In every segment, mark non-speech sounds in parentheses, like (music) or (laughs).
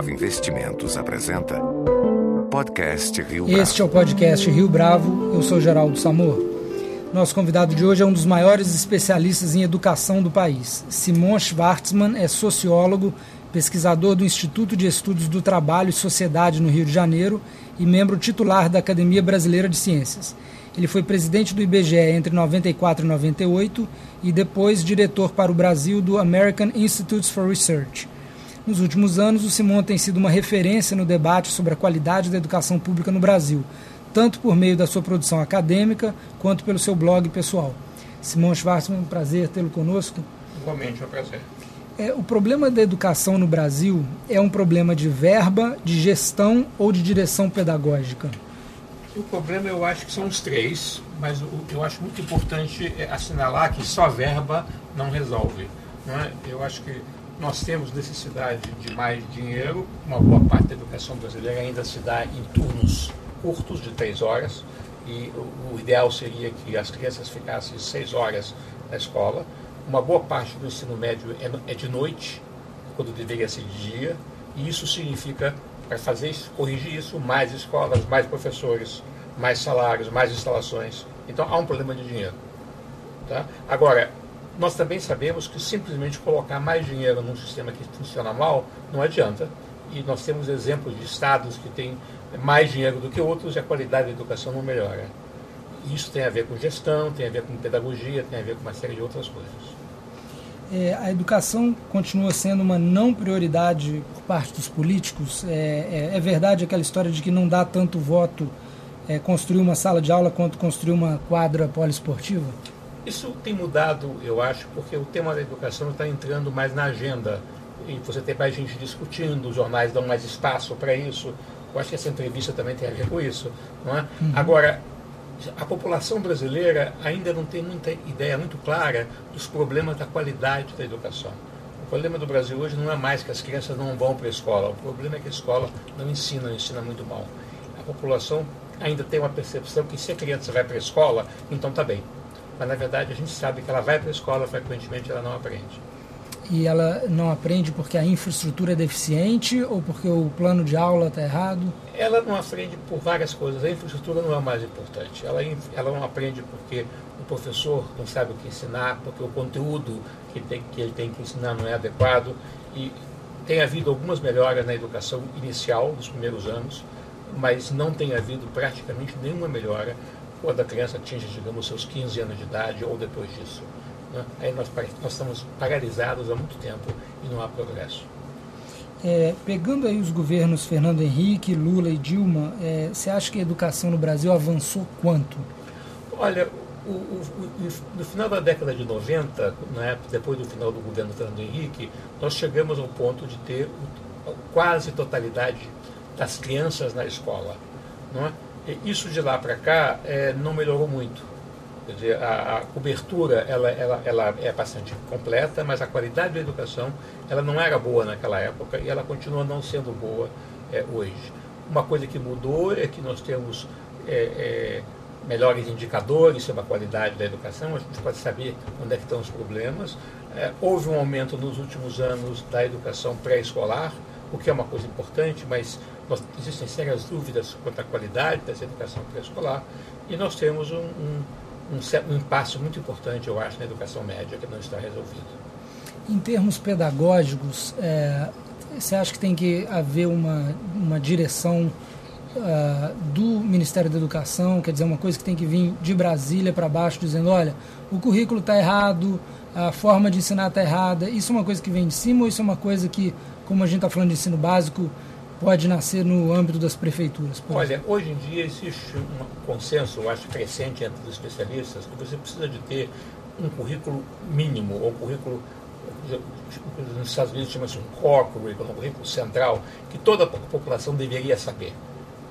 Bravo Investimentos apresenta Podcast Rio Bravo. Este é o podcast Rio Bravo, eu sou Geraldo Samor. Nosso convidado de hoje é um dos maiores especialistas em educação do país. Simon Schwartzman é sociólogo, pesquisador do Instituto de Estudos do Trabalho e Sociedade no Rio de Janeiro e membro titular da Academia Brasileira de Ciências. Ele foi presidente do IBGE entre 94 e 98 e depois diretor para o Brasil do American Institutes for Research. Nos últimos anos, o Simon tem sido uma referência no debate sobre a qualidade da educação pública no Brasil, tanto por meio da sua produção acadêmica quanto pelo seu blog pessoal. Simon Schwarzman, um prazer tê-lo conosco. Igualmente, é um prazer. É, o problema da educação no Brasil é um problema de verba, de gestão ou de direção pedagógica? O problema eu acho que são os três, mas eu acho muito importante é, assinalar que só verba não resolve. É? Eu acho que nós temos necessidade de mais dinheiro, uma boa parte da educação brasileira ainda se dá em turnos curtos, de três horas, e o, ideal seria que as crianças ficassem seis horas na escola. Uma boa parte do ensino médio é, é de noite, quando deveria ser de dia, e isso significa para fazer corrigir isso, mais escolas, mais professores, mais salários, mais instalações. Então há um problema de dinheiro. Tá? Agora, nós também sabemos que simplesmente colocar mais dinheiro num sistema que funciona mal não adianta. E nós temos exemplos de estados que têm mais dinheiro do que outros e a qualidade da educação não melhora. Isso tem a ver com gestão, tem a ver com pedagogia, tem a ver com uma série de outras coisas. É, a educação continua sendo uma não prioridade por parte dos políticos. É, é, é verdade aquela história de que não dá tanto voto é, construir uma sala de aula quanto construir uma quadra poliesportiva? Isso tem mudado, eu acho, porque o tema da educação está entrando mais na agenda. E você tem mais gente discutindo, os jornais dão mais espaço para isso. Eu acho que essa entrevista também tem a ver com isso. Não é? Uhum. Agora, a população brasileira ainda não tem muita ideia muito clara dos problemas da qualidade da educação. O problema do Brasil hoje não é mais que as crianças não vão para a escola, o problema é que a escola não ensina, ensina muito mal. A população ainda tem uma percepção que se a criança vai para a escola, então está bem. Mas na verdade a gente sabe que ela vai para a escola, frequentemente ela não aprende. E ela não aprende porque a infraestrutura é deficiente ou porque o plano de aula está errado? Ela não aprende por várias coisas. A infraestrutura não é o mais importante. Ela, ela não aprende porque o professor não sabe o que ensinar, porque o conteúdo que, tem, que ele tem que ensinar não é adequado. E tem havido algumas melhoras na educação inicial, dos primeiros anos, mas não tem havido praticamente nenhuma melhora quando a criança atinge, digamos, seus 15 anos de idade ou depois disso. Né? Aí nós, nós estamos paralisados há muito tempo e não há progresso. É, pegando aí os governos Fernando Henrique, Lula e Dilma, é, você acha que a educação no Brasil avançou quanto? Olha, o, o, o, no final da década de 90, né, depois do final do governo Fernando Henrique, nós chegamos ao ponto de ter quase totalidade das crianças na escola. Não é? Isso de lá para cá é, não melhorou muito. Dizer, a, a, cobertura ela, ela, ela é bastante completa, mas a qualidade da educação ela não era boa naquela época e ela continua não sendo boa é, hoje. Uma coisa que mudou é que nós temos é, é, melhores indicadores sobre a qualidade da educação, a gente pode saber onde é que estão os problemas. É, houve um aumento nos últimos anos da educação pré-escolar, o que é uma coisa importante, mas existem sérias dúvidas quanto à qualidade dessa educação pré-escolar e nós temos um, um, um, um impasse muito importante, eu acho, na educação média que não está resolvido. Em termos pedagógicos, é, você acha que tem que haver uma, uma direção uh, do Ministério da Educação, quer dizer, uma coisa que tem que vir de Brasília para baixo, dizendo, olha, o currículo está errado, a forma de ensinar está errada. Isso é uma coisa que vem de cima ou isso é uma coisa que, como a gente está falando de ensino básico, pode nascer no âmbito das prefeituras? Olha, hoje em dia existe um consenso, eu acho, crescente entre os especialistas, que você precisa de ter um currículo mínimo, ou um currículo, nos Estados Unidos chama-se um core curriculum, um currículo central, que toda a população deveria saber.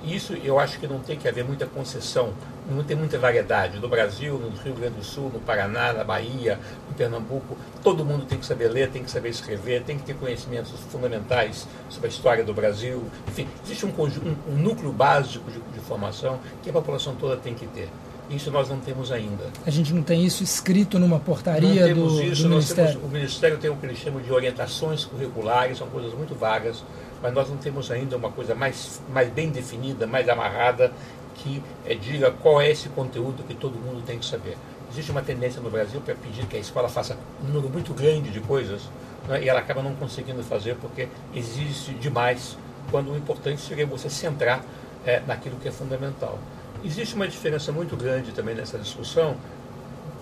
Isso eu acho que não tem que haver muita concessão, não tem muita variedade. No Brasil, no Rio Grande do Sul, no Paraná, na Bahia, em Pernambuco, todo mundo tem que saber ler, tem que saber escrever, tem que ter conhecimentos fundamentais sobre a história do Brasil. Enfim, existe um, um, um núcleo básico de, de, formação que a população toda tem que ter. Isso nós não temos ainda. A gente não tem isso escrito numa portaria não temos do, isso, do Ministério? Temos, o Ministério tem o que eles chamam de orientações curriculares, são coisas muito vagas, mas nós não temos ainda uma coisa mais, mais bem definida, mais amarrada, que é, diga qual é esse conteúdo que todo mundo tem que saber. Existe uma tendência no Brasil para pedir que a escola faça um número muito grande de coisas, né, e ela acaba não conseguindo fazer porque existe demais, quando o importante seria você centrar é, naquilo que é fundamental. Existe uma diferença muito grande também nessa discussão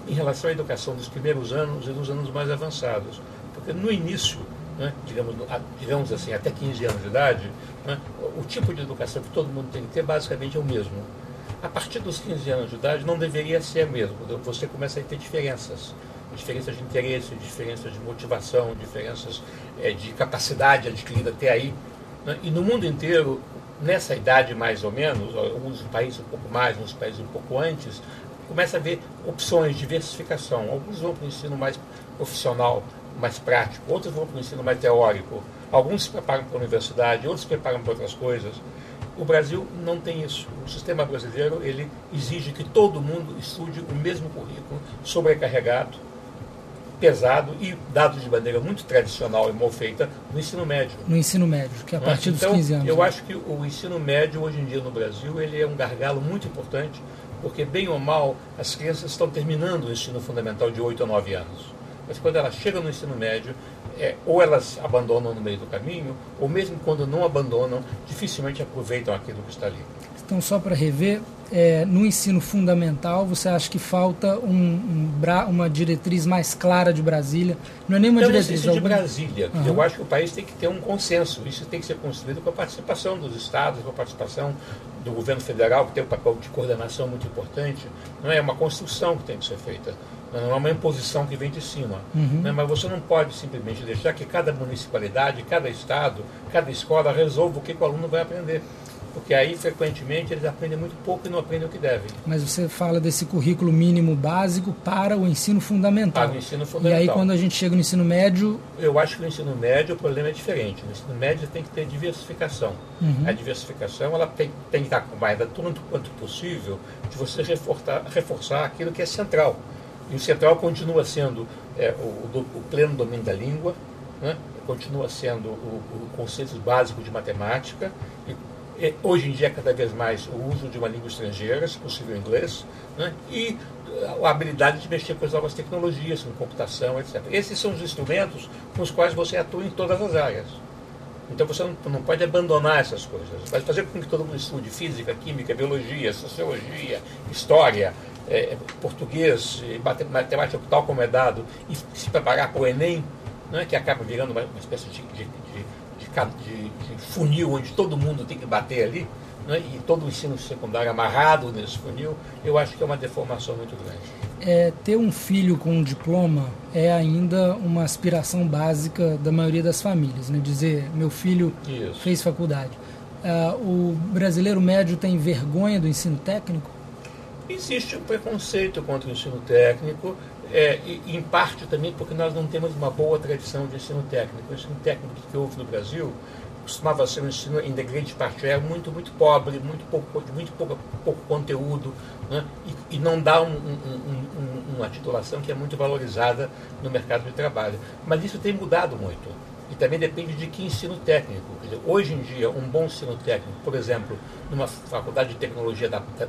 em relação à educação dos primeiros anos e dos anos mais avançados. Porque no início, né, digamos, digamos assim, até 15 anos de idade, né, o tipo de educação que todo mundo tem que ter basicamente é o mesmo. A partir dos 15 anos de idade não deveria ser mesmo. Você começa a ter diferenças. Diferenças de interesse, diferenças de motivação, diferenças é, de capacidade adquirida até aí. Né? E no mundo inteiro, nessa idade mais ou menos, alguns países um pouco mais, alguns países um pouco antes, começa a haver opções, diversificação. Alguns vão para o ensino mais profissional, mais prático, outros vão para o ensino mais teórico, alguns se preparam para a universidade, outros se preparam para outras coisas. O Brasil não tem isso. O sistema brasileiro ele exige que todo mundo estude o mesmo currículo, sobrecarregado, pesado e dado de maneira muito tradicional e mal feita no ensino médio. No ensino médio, que é a partir então, dos 15 anos. Eu né? acho que o ensino médio hoje em dia no Brasil ele é um gargalo muito importante, porque bem ou mal as crianças estão terminando o ensino fundamental de 8 a 9 anos. Mas quando elas chegam no ensino médio, é, ou elas abandonam no meio do caminho, ou mesmo quando não abandonam, dificilmente aproveitam aquilo que está ali. Então, só para rever, é, no ensino fundamental, você acha que falta um, um, uma diretriz mais clara de Brasília? Não é nenhuma não, diretriz. Não, algum... de Brasília. Uhum. Eu acho que o país tem que ter um consenso. Isso tem que ser construído com a participação dos estados, com a participação do governo federal, que tem um papel de coordenação muito importante. Não é uma construção que tem que ser feita. Não é uma imposição que vem de cima. Uhum. Né? Mas você não pode simplesmente deixar que cada municipalidade, cada estado, cada escola resolva o que o aluno vai aprender porque aí frequentemente eles aprendem muito pouco e não aprendem o que devem. Mas você fala desse currículo mínimo básico para o ensino fundamental. Para o ensino fundamental. E aí quando a gente chega no ensino médio... Eu acho que no ensino médio o problema é diferente. No ensino médio tem que ter diversificação. Uhum. A diversificação ela tem, tem que estar mais tanto quanto possível de você reforçar, reforçar aquilo que é central. E o central continua sendo é, o, o, pleno domínio da língua, né? continua sendo o, o conceito básico de matemática e hoje em dia cada vez mais o uso de uma língua estrangeira, se possível inglês, né? e a habilidade de mexer com as novas tecnologias, com computação, etc. Esses são os instrumentos com os quais você atua em todas as áreas. Então você não, não pode abandonar essas coisas. Vai fazer com que todo mundo estude física, química, biologia, sociologia, história, é, português, matemática tal como é dado, e se preparar para o Enem, né, que acaba virando uma, uma espécie de, de, de de, de funil onde todo mundo tem que bater ali, né, e todo o ensino secundário amarrado nesse funil, eu acho que é uma deformação muito grande. É, ter um filho com um diploma é ainda uma aspiração básica da maioria das famílias, né? dizer meu filho Isso. fez faculdade. Uh, o brasileiro médio tem vergonha do ensino técnico? Existe um preconceito contra o ensino técnico, é, em parte também porque nós não temos uma boa tradição de ensino técnico. O ensino técnico que houve no Brasil costumava ser um ensino, em grande parte, era muito, muito pobre, muito pouco, muito pouco, pouco conteúdo, né? e, e, não dá um, um, um, uma titulação que é muito valorizada no mercado de trabalho. Mas isso tem mudado muito. E também depende de que ensino técnico. Dizer, hoje em dia, um bom ensino técnico, por exemplo, numa faculdade de tecnologia da, da,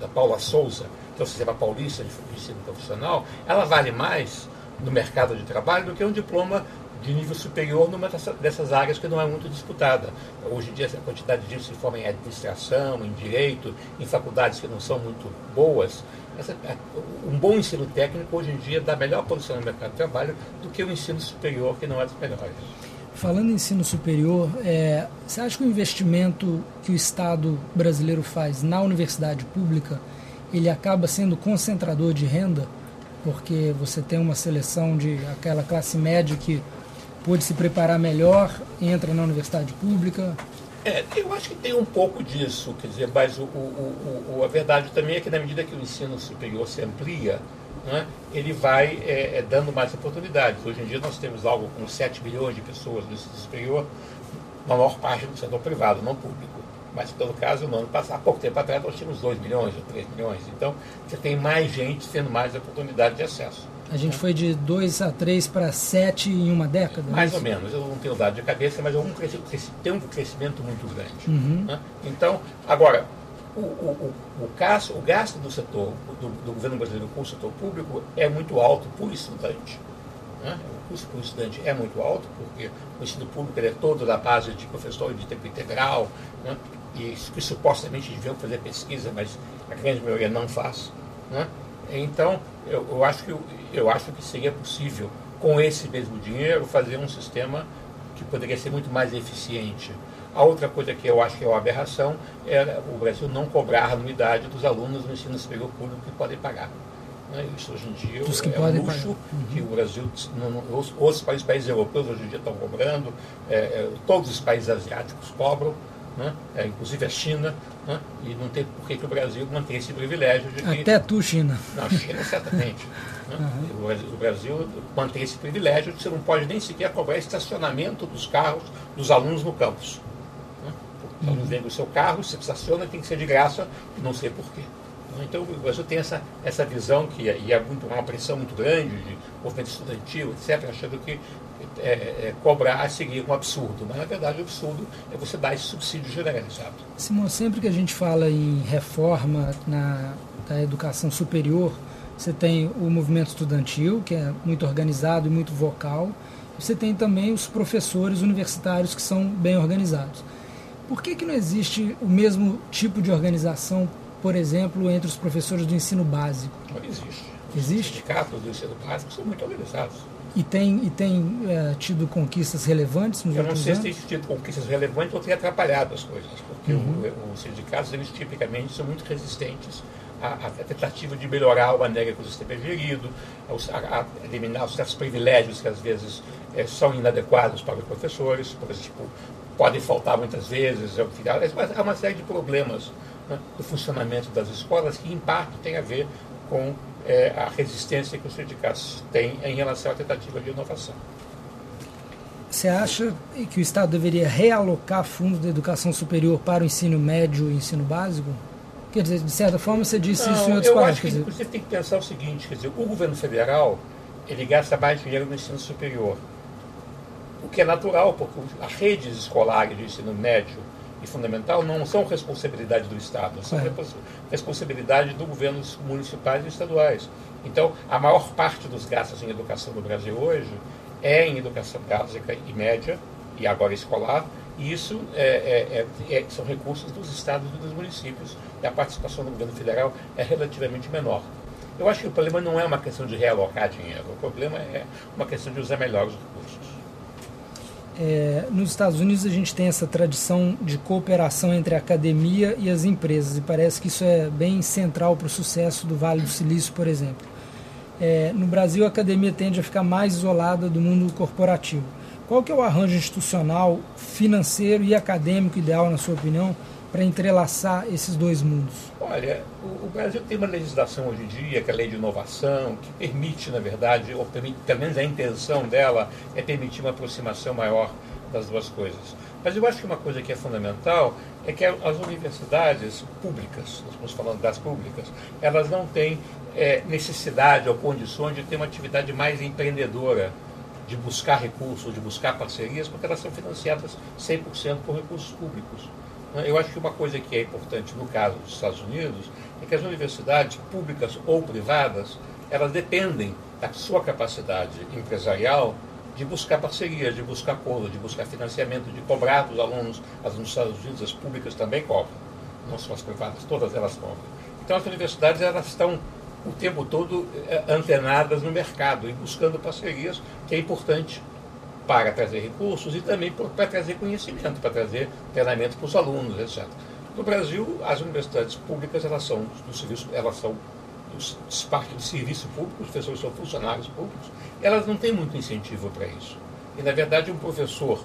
da Paula Souza, que é o sistema paulista de ensino profissional, ela vale mais no mercado de trabalho do que um diploma de nível superior numa dessas áreas que não é muito disputada. Hoje em dia, a quantidade de gente se forma em administração, em direito, em faculdades que não são muito boas. Essa, é, um bom ensino técnico, hoje em dia, dá melhor posição no mercado de trabalho do que o ensino superior, que não é dos melhores. Falando em ensino superior, é, você acha que o investimento que o Estado brasileiro faz na universidade pública ele acaba sendo concentrador de renda? Porque você tem uma seleção de aquela classe média que pôde se preparar melhor, entra na universidade pública? É, eu acho que tem um pouco disso, quer dizer, mas o, o, o, a verdade também é que na medida que o ensino superior se amplia, né, ele vai é, é, dando mais oportunidades. Hoje em dia nós temos algo com 7 milhões de pessoas no ensino superior, na maior parte do setor privado, não público. Mas, pelo caso, no ano passado, há pouco tempo atrás, nós tínhamos 2 milhões ou 3 milhões. Então, você tem mais gente tendo mais oportunidade de acesso. A gente foi de 2 a 3 para 7 em uma década? É mais ou menos. Eu não tenho dado de cabeça, mas tem um crescimento muito grande. Uhum. Né? Então, agora, o, o, o, gasto, o gasto do setor, do, do, governo brasileiro com o setor público é muito alto por estudante. Né? O custo por estudante é muito alto, porque o ensino público é todo da base de professores de tempo integral, né? e que supostamente deviam fazer pesquisa, mas a grande maioria não faz. Né? Então, eu, eu, acho que, eu acho que seria possível, com esse mesmo dinheiro, fazer um sistema que poderia ser muito mais eficiente. A outra coisa que eu acho que é uma aberração é o Brasil não cobrar a anuidade dos alunos no ensino superior público que podem pagar. Né? Isso hoje em dia Dos é um luxo uhum. que o Brasil, os, os países, países europeus hoje em dia estão cobrando, é, é, todos os países asiáticos cobram, né? é, inclusive a China, né? e não tem por que, que o Brasil mantenha esse privilégio de que... Até tu, China. Não, China certamente. né? uhum. o, Brasil mantém esse privilégio de que você não pode nem sequer cobrar estacionamento dos carros dos alunos no campus. Né? Os alunos vêm o seu carro, se estaciona, tem que ser de graça, não sei porquê. Então o Brasil tem essa, essa visão que e é muito, uma pressão muito grande de movimento estudantil, etc., achando que é, é, cobrar seria um absurdo. Mas na verdade o absurdo é você dar esse subsídio generalizado. Simão, sempre que a gente fala em reforma na, da educação superior, você tem o movimento estudantil, que é muito organizado e muito vocal, você tem também os professores universitários que são bem organizados. Por que, que não existe o mesmo tipo de organização por exemplo, entre os professores do ensino básico? Não existe. Existe? Os sindicatos do ensino básico são muito organizados. E tem, e tem é, tido conquistas relevantes nos Eu não sei anos? se tem tido conquistas relevantes ou tem atrapalhado as coisas, porque uhum. o, os sindicatos, eles tipicamente são muito resistentes à, à, tentativa de melhorar a maneira que o sistema é gerido, a, a eliminar os certos privilégios que às vezes é, são inadequados para os professores, por exemplo, podem faltar muitas vezes, mas há uma série de problemas né, do funcionamento das escolas, que em parte tem a ver com é, a resistência que os sindicatos têm em relação à tentativa de inovação. Você acha que o Estado deveria realocar fundos da educação superior para o ensino médio e ensino básico? Quer dizer, de certa forma você disse Não, isso em outros países. Dizer... Você tem que pensar o seguinte, quer dizer, o governo federal ele gasta mais dinheiro no ensino superior, o que é natural, porque as redes escolares de ensino médio e fundamental não são responsabilidade do Estado, são é. responsabilidade do governos municipais e estaduais. Então, a maior parte dos gastos em educação no Brasil hoje é em educação básica e média, e agora escolar, e isso é, é, é, é são recursos dos estados e dos municípios, e a participação do governo federal é relativamente menor. Eu acho que o problema não é uma questão de realocar dinheiro, o problema é uma questão de usar melhor os recursos. É, nos Estados Unidos a gente tem essa tradição de cooperação entre a academia e as empresas e parece que isso é bem central para o sucesso do Vale do Silício, por exemplo. É, no Brasil a academia tende a ficar mais isolada do mundo corporativo. Qual que é o arranjo institucional, financeiro e acadêmico ideal, na sua opinião, para entrelaçar esses dois mundos? Olha, o, Brasil tem uma legislação hoje em dia, que é a lei de inovação, que permite, na verdade, ou permite, pelo menos a intenção dela é permitir uma aproximação maior das duas coisas. Mas eu acho que uma coisa que é fundamental é que as universidades públicas, nós estamos falando das públicas, elas não têm é, necessidade ou condições de ter uma atividade mais empreendedora, de buscar recursos, de buscar parcerias, porque elas são financiadas 100% por recursos públicos. Né? Eu acho que uma coisa que é importante no caso dos Estados Unidos é que as universidades públicas ou privadas, elas dependem da sua capacidade empresarial de buscar parcerias, de buscar acordo, de buscar financiamento, de cobrar dos alunos. As nos Estados Unidos, as públicas também cobram, não só as privadas, todas elas cobram. Então as universidades elas estão o tempo todo eh, antenadas no mercado e buscando parcerias, que é importante para trazer recursos e também para trazer conhecimento, para trazer treinamento para os alunos, etc. No Brasil, as universidades públicas elas são do serviço, elas são parte do serviço público, os professores são funcionários públicos, elas não têm muito incentivo para isso. E na verdade um professor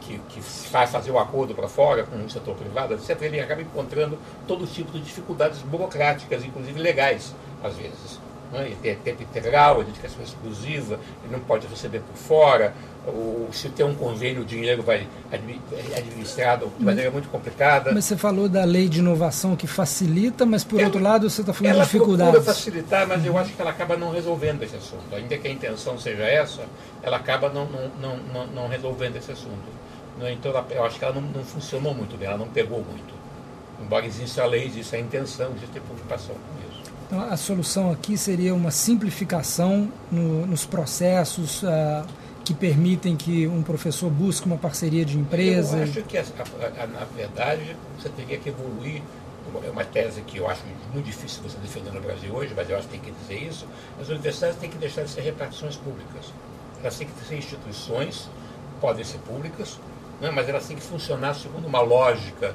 que, que vai fazer o um acordo para fora com o setor privado, etc., ele acaba encontrando todo tipo de dificuldades burocráticas, inclusive legais, às vezes. Não é? ele tem tempo integral, a dedicação exclusiva, ele não pode receber por fora, ou se tem um convênio, o dinheiro vai é administrado de maneira muito complicada. Mas você falou da lei de inovação que facilita, mas por outro lado você está falando ela de dificuldades. Ela facilitar, mas eu acho que ela acaba não resolvendo esse assunto. Ainda que a intenção seja essa, ela acaba não, não, não, não, resolvendo esse assunto. Né? Então ela, eu acho que ela não, não funcionou muito bem, ela não pegou muito. Embora exista a lei, existe a intenção, existe a preocupação com isso. Então, a solução aqui seria uma simplificação no, nos processos uh, que permitem que um professor busque uma parceria de empresa? Eu acho que, a, a, a, na verdade, você teria que evoluir. É uma tese que eu acho muito difícil você defender no Brasil hoje, mas eu acho que tem que dizer isso. As universidades têm que deixar de ser repartições públicas. Elas têm que ser instituições, podem ser públicas, né, mas elas têm que funcionar segundo uma lógica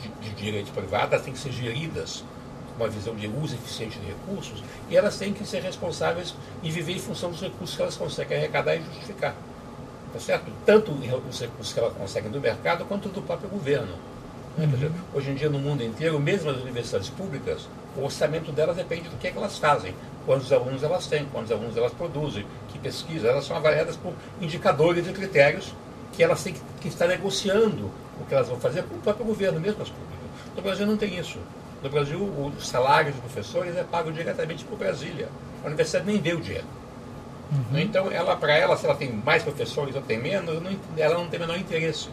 de, de direito privado, elas têm que ser geridas uma visão de uso eficiente de recursos, e elas têm que ser responsáveis e viver em função dos recursos que elas conseguem arrecadar e justificar. Tá certo? Tanto os recursos que elas conseguem do mercado, quanto do próprio governo. Né? Uhum. Dizer, hoje em dia, no mundo inteiro, mesmo as universidades públicas, o orçamento delas depende do que, é que elas fazem, quantos alunos elas têm, quantos alunos elas produzem, que pesquisa. Elas são avaliadas por indicadores e critérios que elas têm que, que estar negociando o que elas vão fazer com o próprio governo, mesmo as públicas. No Brasil não tem isso. No Brasil, o salário dos professores é pago diretamente por Brasília. A universidade nem vê o dinheiro. Uhum. Então, ela para ela, se ela tem mais professores ou tem menos, não, ela não tem o menor interesse.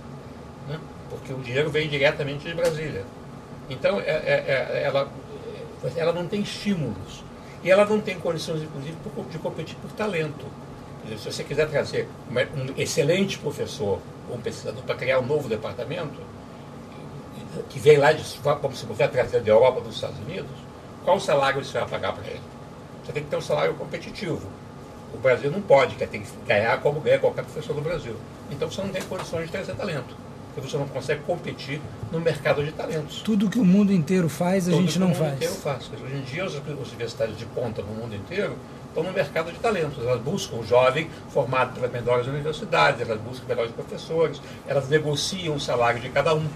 Né? Porque o dinheiro vem diretamente de Brasília. Então, é, é, é, ela, ela não tem estímulos. E ela não tem condições, inclusive, de competir por talento. Se você quiser trazer um excelente professor ou um pesquisador para criar um novo departamento, que vem lá, de, como se você trazer da Europa dos Estados Unidos, qual o salário você vai pagar para ele? Você tem que ter um salário competitivo. O Brasil não pode, quer tem que ganhar como ganha qualquer professor do Brasil. Então você não tem condições de trazer talento. Porque você não consegue competir no mercado de talentos. Tudo que o mundo inteiro faz, a Tudo gente não faz. O mundo inteiro faz. Hoje em dia, as universidades de ponta no mundo inteiro estão no mercado de talentos. Elas buscam o jovem formado pelas melhores universidades, elas buscam melhores professores, elas negociam o salário de cada um.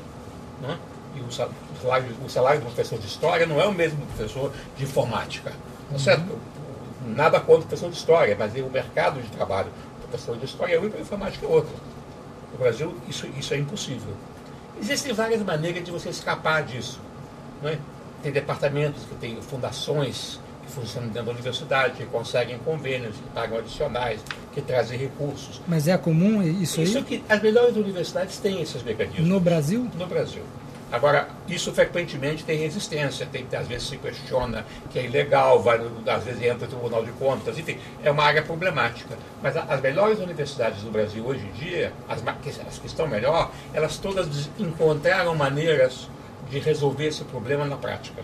Né? E o salário, o salário do professor de história não é o mesmo do professor de informática. Tá uhum. certo? Nada contra o professor de história, mas o mercado de trabalho do professor de história é um e para a informática é outro. No Brasil, isso, isso é impossível. Existem várias maneiras de você escapar disso. Não é? Tem departamentos que têm fundações que funcionam dentro da universidade, que conseguem convênios, que pagam adicionais, que trazem recursos. Mas é comum isso, isso aí? que as melhores universidades têm esses mecanismos. No Brasil? No Brasil. Agora, isso frequentemente tem resistência, tem, às vezes se questiona que é ilegal, vai, às vezes entra no Tribunal de Contas, enfim, é uma área problemática. Mas as melhores universidades do Brasil hoje em dia, as, as que estão melhor, elas todas encontraram maneiras de resolver esse problema na prática.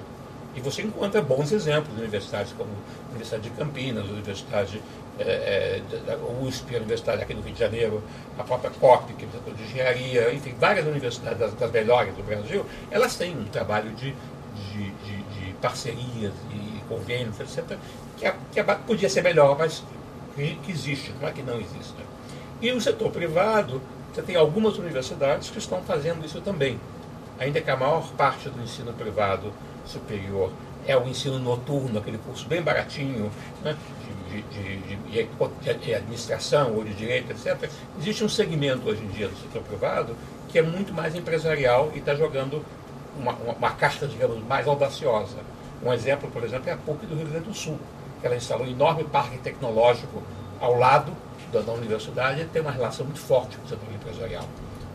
E você encontra bons exemplos de universidades como a Universidade de Campinas, a Universidade é, da USP, a Universidade aqui do Rio de Janeiro, a própria COP, que é setor de engenharia, enfim, várias universidades das, das, melhores do Brasil, elas têm um trabalho de, de, de, de parcerias e convênios, etc., que, que a, podia ser melhor, mas que, que existe, não é que não existe. E o setor privado, você tem algumas universidades que estão fazendo isso também, ainda que a maior parte do ensino privado superior é o ensino noturno, aquele curso bem baratinho, né, de, de, de, de, administração ou de direito, etc. Existe um segmento hoje em dia do setor privado que é muito mais empresarial e está jogando uma, uma, uma casta, digamos, mais audaciosa. Um exemplo, por exemplo, é a PUC do Rio Grande do Sul, que ela instalou um enorme parque tecnológico ao lado da, da universidade e tem uma relação muito forte com o setor empresarial.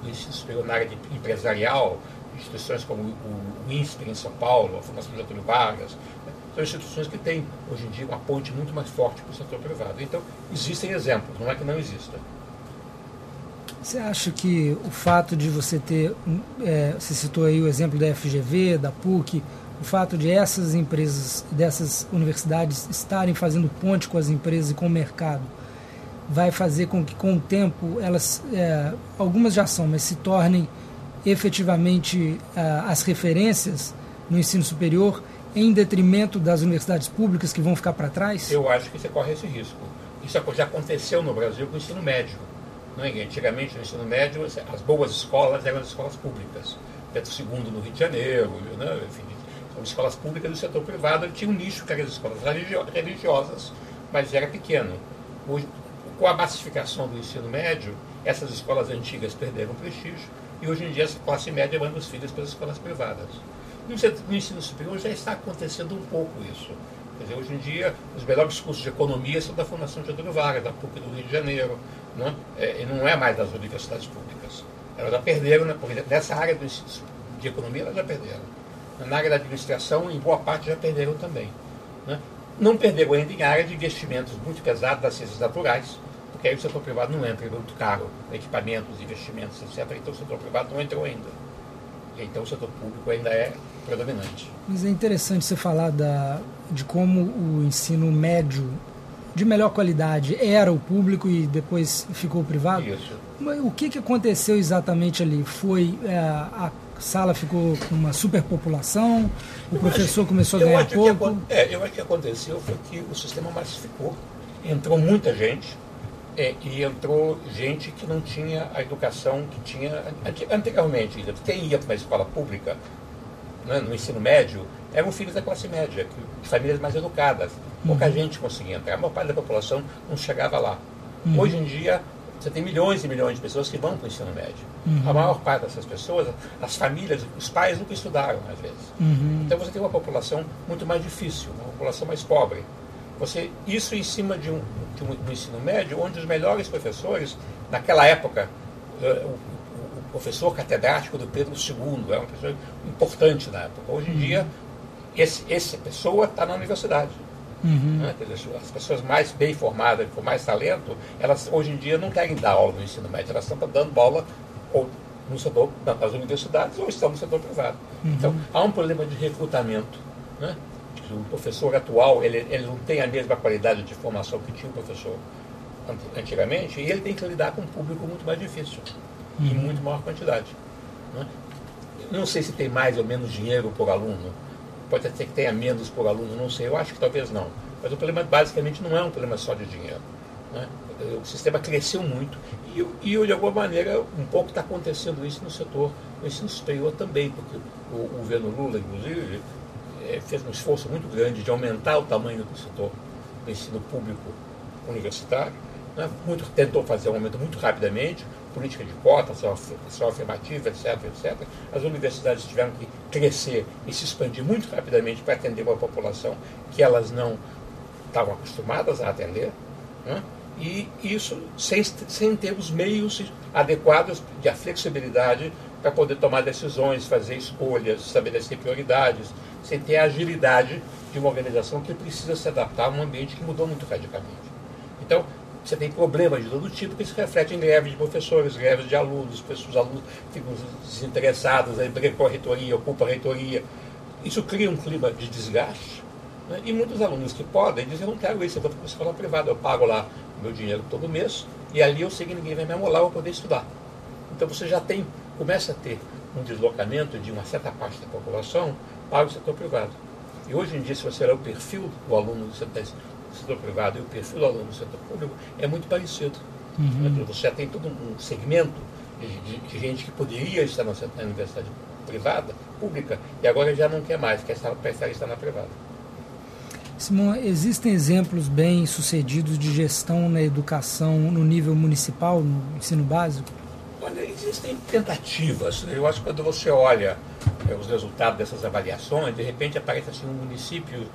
O ensino superior na área empresarial, instituições como o INSPER em São Paulo, a Fundação Getúlio Vargas, né? são instituições que têm, hoje em dia, uma ponte muito mais forte com o setor privado. Então, existem exemplos, não é que não exista. Você acha que o fato de você ter, é, você citou aí o exemplo da FGV, da PUC, o fato de essas empresas, dessas universidades estarem fazendo ponte com as empresas e com o mercado, vai fazer com que, com o tempo, elas, é, algumas já são, mas se tornem efetivamente as referências no ensino superior em detrimento das universidades públicas que vão ficar para trás? Eu acho que você corre esse risco. Isso já aconteceu no Brasil com o ensino médio. Não é? Antigamente, no ensino médio, as boas escolas eram as escolas públicas. Pedro II no Rio de Janeiro, né? enfim, São escolas públicas do setor privado, tinha um nicho que eram as escolas religiosas, mas era pequeno. Hoje, com a massificação do ensino médio, essas escolas antigas perderam prestígio e hoje em dia essa classe média manda os filhos para as escolas privadas. No ensino superior já está acontecendo um pouco isso. Quer dizer, hoje em dia, os melhores cursos de economia são da Fundação Getúlio Vargas, da PUC do Rio de Janeiro, né? é, e não é mais das universidades públicas. Elas já perderam, né? porque nessa área do de economia elas já perderam. Na área da administração, em boa parte, já perderam também. Né? Não perderam ainda em área de investimentos muito pesados das ciências naturais, porque aí o setor privado não entra, é muito caro, equipamentos, investimentos, etc. Então o setor privado não entrou ainda. Então o setor público ainda é predominante. Mas é interessante você falar da, de como o ensino médio de melhor qualidade era o público e depois ficou privado. Isso. Mas o que, que aconteceu exatamente ali? Foi é, a sala ficou com uma superpopulação, o eu professor acho, começou a ganhar pouco? Que, é, eu acho que aconteceu foi que o sistema massificou. Entrou muita gente, é, e entrou gente que não tinha a educação que tinha anteriormente. Quem ia para uma escola pública, né, no ensino médio, eram filhos da classe média, de famílias mais educadas. Pouca uhum. gente conseguia entrar, a maior parte da população não chegava lá. Uhum. Hoje em dia, você tem milhões e milhões de pessoas que vão para o ensino médio. Uhum. A maior parte dessas pessoas, as famílias, os pais nunca estudaram, às vezes. Uhum. Então você tem uma população muito mais difícil, uma população mais pobre. Você, isso em cima de um, de um, do ensino médio, onde os melhores professores, naquela época, uh, o, o, professor catedrático do Pedro II era um professor importante na época. Hoje em uhum. dia, esse, essa pessoa está na universidade. Uhum. Né? As pessoas mais bem formadas, com mais talento, elas hoje em dia não querem dar aula no ensino médio, elas estão dando aula ou no setor das universidades ou estão no setor privado. Uhum. Então, há um problema de recrutamento. Né? O professor atual ele, ele não tem a mesma qualidade de formação que tinha o professor antigamente, e ele tem que lidar com um público muito mais difícil, uhum. em muito maior quantidade. Né? Não sei se tem mais ou menos dinheiro por aluno, pode ser que tenha menos por aluno, não sei, eu acho que talvez não. Mas o problema basicamente não é um problema só de dinheiro. Né? O sistema cresceu muito e, e, de alguma maneira, um pouco está acontecendo isso no setor do ensino superior também, porque o, o governo Lula, inclusive, fez um esforço muito grande de aumentar o tamanho do setor do ensino público universitário. Né? Muito, tentou fazer um aumento muito rapidamente, política de cotas, ação afirmativa, etc, etc. As universidades tiveram que crescer e se expandir muito rapidamente para atender uma população que elas não estavam acostumadas a atender. Né? E isso sem, sem ter os meios adequados de a flexibilidade para poder tomar decisões, fazer escolhas, estabelecer prioridades, sem ter a agilidade de uma organização que precisa se adaptar a um ambiente que mudou muito radicalmente. Então, você tem problemas de todo tipo que se refletem em greves de professores, greves de alunos, os alunos ficam desinteressados, aí brigam a reitoria, ocupam a reitoria. Isso cria um clima de desgaste. Né? E muitos alunos que podem dizem, eu não quero isso, eu vou para uma escola privada, eu pago lá meu dinheiro todo mês, e ali eu sei que ninguém vai me amolar, eu vou poder estudar. Então você já tem, começa a ter um deslocamento de uma certa parte da população para o setor privado. E hoje em dia, se você olhar o perfil do aluno do setor, do setor privado e o perfil do aluno do setor público, é muito parecido. Uhum. Você já tem todo um segmento de, de, de gente que poderia estar na, na, universidade privada, pública, e agora já não quer mais, quer estar, quer estar na privada. Simão, existem exemplos bem sucedidos de gestão na educação no nível municipal, no ensino básico? Olha, existem tentativas. Eu acho que quando você olha é, os resultados dessas avaliações, de repente aparece assim um município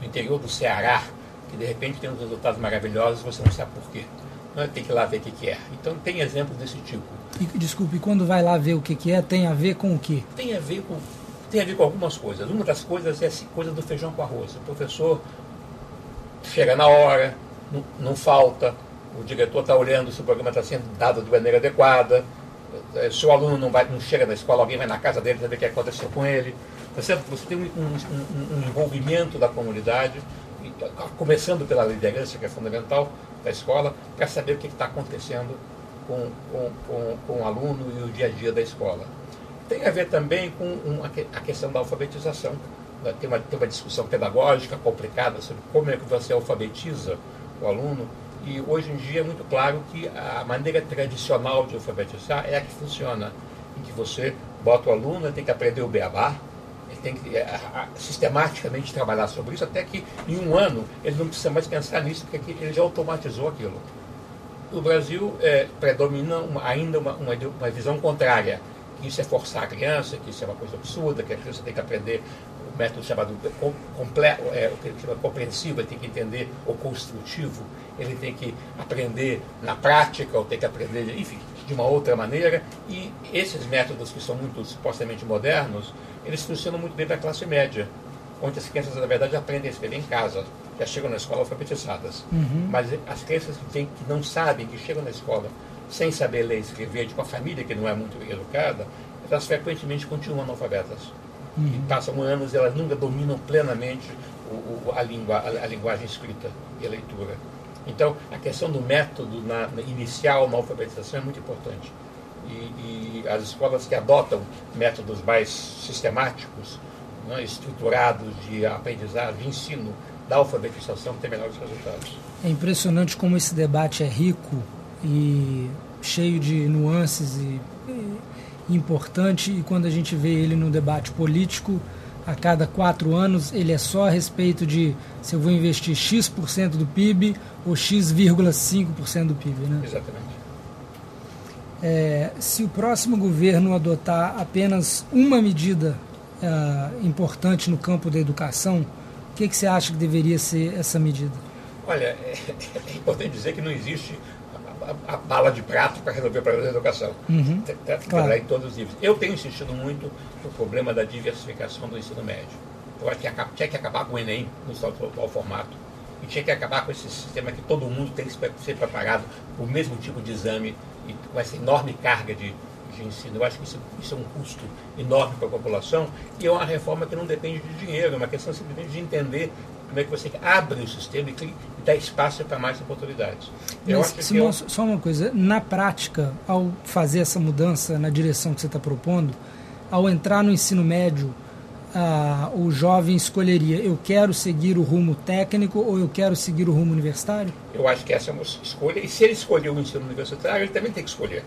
no interior do Ceará, que de repente tem uns resultados maravilhosos e você não sabe por quê. Não, tem que ir lá ver o que, que é. Então tem exemplos desse tipo. E, desculpe, quando vai lá ver o que, que é, tem a ver com o quê? Tem a ver com, tem a ver com algumas coisas. Uma das coisas é a coisa do feijão com arroz. O professor chega na hora, não, não falta, o diretor está olhando se o programa está sendo dado de maneira adequada, eh, se o aluno não, vai, não chega na escola, alguém vai na casa dele saber o que aconteceu com ele. Tá certo? Você tem um, um, um envolvimento da comunidade, começando pela liderança, que é fundamental da escola, para saber o que está acontecendo com, com, com, com, o aluno e o dia a dia da escola. Tem a ver também com a questão da alfabetização. Tem uma, tem uma discussão pedagógica complicada sobre como é que você alfabetiza o aluno e hoje em dia é muito claro que a maneira tradicional de alfabetizar é a que funciona, em que você bota o aluno, tem que aprender o beabá, Ele tem que é, sistematicamente trabalhar sobre isso, até que em um ano ele não precisa mais pensar nisso, porque ele já automatizou aquilo. No Brasil é, predomina uma, ainda uma, uma, uma visão contrária, isso é forçar a criança, que isso é uma coisa absurda, que a criança tem que aprender o método chamado completo, é, o que ele chama compreensivo, ele tem que entender o construtivo, ele tem que aprender na prática, ou tem que aprender, enfim, de uma outra maneira. E esses métodos que são muito supostamente modernos, eles funcionam muito bem para a classe média, onde as crianças, na verdade, aprendem a escrever em casa, já chegam na escola alfabetizadas. Uhum. Mas as crianças que, têm, que não sabem, que chegam na escola sem saber ler e escrever, de uma família que não é muito educada, elas frequentemente continuam analfabetas. Uhum. E passam anos e elas nunca dominam plenamente o, o, a, língua, a, a, linguagem escrita e a leitura. Então, a questão do método na, na inicial na alfabetização é muito importante. E, e, as escolas que adotam métodos mais sistemáticos, né, estruturados de aprendizagem, de ensino, da alfabetização, têm melhores resultados. É impressionante como esse debate é rico e cheio de nuances e, e importante, e quando a gente vê ele no debate político, a cada quatro anos, ele é só a respeito de se eu vou investir X% do PIB ou X,5% do PIB. Né? Exatamente. É, se o próximo governo adotar apenas uma medida é, importante no campo da educação, o que, que você acha que deveria ser essa medida? Olha, (laughs) é, é importante dizer que não existe a, a, bala de prato para resolver o problema da educação. Uhum, claro. em todos os níveis. Eu tenho insistido muito no problema da diversificação do ensino médio. Eu acho que tinha que acabar com o Enem no seu atual formato. E tinha que acabar com esse sistema que todo mundo tem que ser preparado para o mesmo tipo de exame e com essa enorme carga de, de ensino. Eu acho que isso, isso, é um custo enorme para a população e é uma reforma que não depende de dinheiro, é uma questão simplesmente de entender como é que você abre o sistema e dá espaço para mais oportunidades. Eu Mas, acho Simão, eu... só uma coisa, na prática, ao fazer essa mudança na direção que você está propondo, ao entrar no ensino médio, ah, o jovem escolheria eu quero seguir o rumo técnico ou eu quero seguir o rumo universitário? Eu acho que essa é uma escolha, e se ele escolher o ensino universitário, ele também tem que escolher.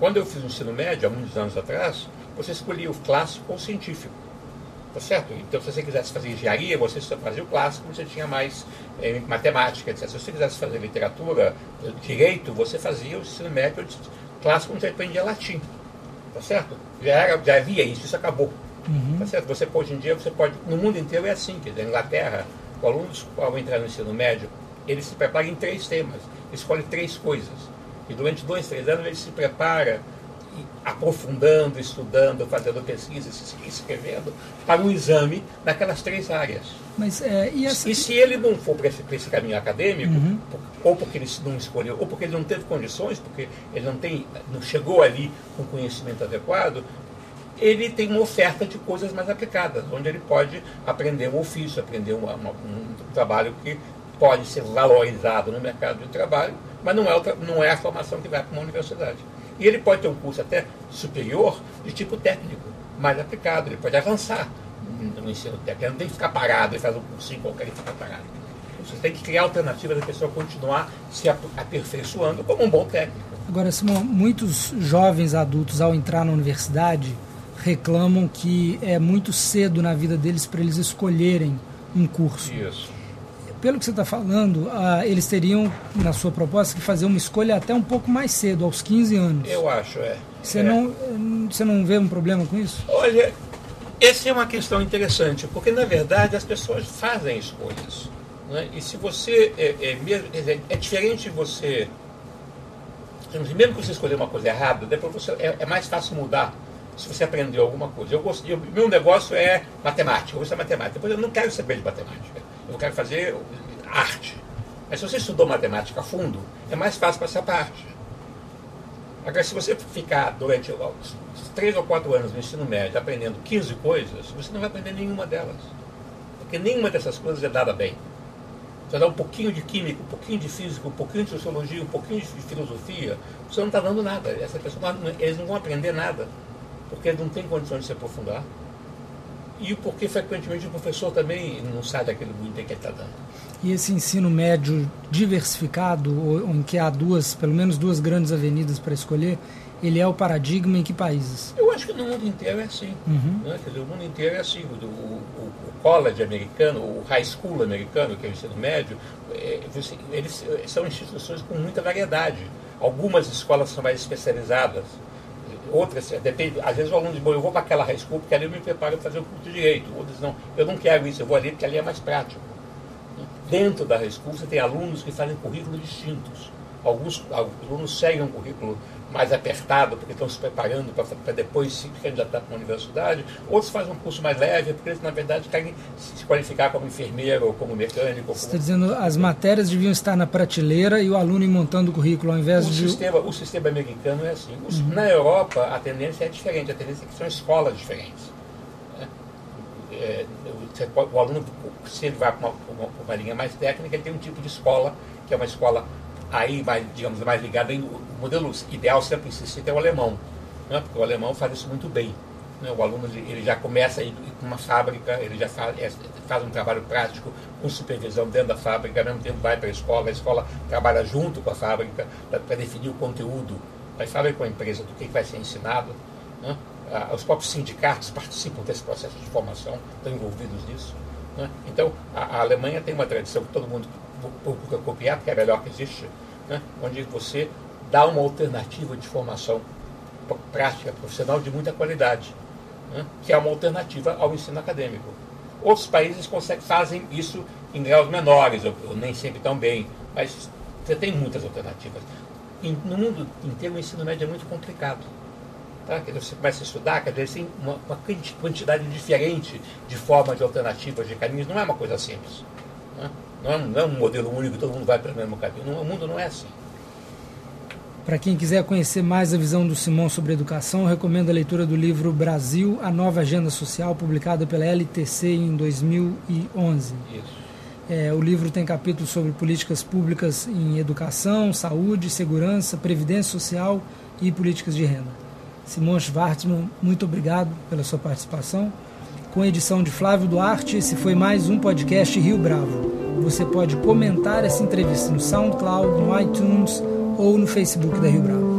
Quando eu fiz o ensino médio, há muitos anos atrás, você escolhia o clássico ou o científico. Tá certo? Então, se você quisesse fazer engenharia, você só fazia o clássico, você tinha mais é, matemática, etc. Se você quisesse fazer literatura, direito, você fazia o ensino médio clássico, você aprendia latim. Tá certo? Já, era, já havia isso, isso acabou. Uhum. Tá certo? Você, hoje em dia, você pode. No mundo inteiro é assim. Quer dizer, na Inglaterra, o aluno ao entrar no ensino médio, ele se prepara em três temas, escolhe três coisas. E durante dois, três anos ele se prepara aprofundando, estudando, fazendo pesquisas, escrevendo, para um exame naquelas três áreas. Mas, é, e, essa... e, se ele não for para esse, esse, caminho acadêmico, uhum. ou porque ele não escolheu, ou porque ele não teve condições, porque ele não, tem, não chegou ali com conhecimento adequado, ele tem uma oferta de coisas mais aplicadas, onde ele pode aprender um ofício, aprender uma, uma, um trabalho que pode ser valorizado no mercado de trabalho, mas não é, não é a formação que vai para uma universidade. E ele pode ter um curso até superior de tipo técnico, mais aplicado, ele pode avançar no ensino técnico. Ele não tem que ficar parado e fazer um cursinho qualquer e ficar parado. Você tem que criar alternativas da pessoa continuar se aperfeiçoando como um bom técnico. Agora, Simão, muitos jovens adultos, ao entrar na universidade, reclamam que é muito cedo na vida deles para eles escolherem um curso. Isso pelo que você está falando, ah, eles teriam, na sua proposta, que fazer uma escolha até um pouco mais cedo, aos 15 anos. Eu acho, é. Você, é. Não, você não vê um problema com isso? Olha, essa é uma questão interessante, porque, na verdade, as pessoas fazem escolhas. Né? E se você. É, é, é diferente você. Mesmo que você escolher uma coisa errada, depois você, é, é mais fácil mudar se você aprendeu alguma coisa. Eu gosto, eu, meu negócio é matemática, eu gosto de matemática. Depois eu não quero saber de matemática eu quero fazer arte. Mas se você estudou matemática a fundo, é mais fácil para arte. Agora, se você ficar durante três ou quatro anos no ensino médio aprendendo 15 coisas, você não vai aprender nenhuma delas. Porque nenhuma dessas coisas é dada bem. Você dá um pouquinho de química, um pouquinho de física, um pouquinho de sociologia, um pouquinho de filosofia, você não está dando nada. Essa pessoa, eles não vão aprender nada, porque não têm condições de se aprofundar. e porque frequentemente o professor também não sai daquele mundo que ele está dando. E esse ensino médio diversificado, em que há duas, pelo menos duas grandes avenidas para escolher, ele é o paradigma em que países? Eu acho que no mundo inteiro é assim. Uhum. Né? Dizer, o mundo inteiro é assim. O, o, o, college americano, o high school americano, que é o ensino médio, é, eles são instituições com muita variedade. Algumas escolas são mais especializadas, outras, depende, às vezes o aluno diz, bom, eu vou para aquela high school porque ali eu me preparo para fazer o curso de direito. Outros não, eu não quero isso, eu vou ali porque ali é mais prático. Dentro da high school você tem alunos que fazem currículos distintos. Alguns alunos seguem um currículo mais apertado, porque estão se preparando para depois se candidatar para uma universidade. Outros fazem um curso mais leve, porque eles, na verdade, querem se qualificar como enfermeiro ou como mecânico. Você está dizendo as matérias deviam estar na prateleira e o aluno ir montando o currículo ao invés o de. Sistema, o sistema americano é assim. Uhum. Na Europa, a tendência é diferente, a tendência é que são escolas diferentes. Né? É, o aluno, se ele vai para uma, uma, uma linha mais técnica, ele tem um tipo de escola, que é uma escola aí mais, digamos, mais ligado em, o modelo ideal sempre insiste é o alemão, né? porque o alemão faz isso muito bem. Né? O aluno ele já começa a ir com uma fábrica, ele já faz, é, faz um trabalho prático com supervisão dentro da fábrica, ao mesmo tempo vai para a escola, a escola trabalha junto com a fábrica para definir o conteúdo da fábrica com a empresa do que vai ser ensinado. Né? Ah, os próprios sindicatos participam desse processo de formação, estão envolvidos nisso. Né? Então, a, a Alemanha tem uma tradição que todo mundo procura copiar, porque é a melhor que existe, né? onde você dá uma alternativa de formação prática, profissional de muita qualidade, né? que é uma alternativa ao ensino acadêmico. Outros países conseguem, fazem isso em graus menores, ou, ou, nem sempre tão bem, mas você tem muitas alternativas. No mundo inteiro o ensino médio é muito complicado. Tá? Quer dizer, você começa a estudar, quer dizer, tem uma, uma quantidade diferente de formas, de alternativas, de caminhos, não é uma coisa simples. Né? Não é, não é um modelo único, todo mundo vai pelo mesmo caminho. o mundo não é assim. Para quem quiser conhecer mais a visão do Simão sobre educação, recomendo a leitura do livro Brasil, a Nova Agenda Social, publicado pela LTC em 2011. Isso. É, o livro tem capítulos sobre políticas públicas em educação, saúde, segurança, previdência social e políticas de renda. Simão Schwartzman, muito obrigado pela sua participação. Com a edição de Flávio Duarte, esse foi mais um podcast Rio Bravo. Você pode comentar essa entrevista no SoundCloud, no iTunes ou no Facebook da Rio Bravo.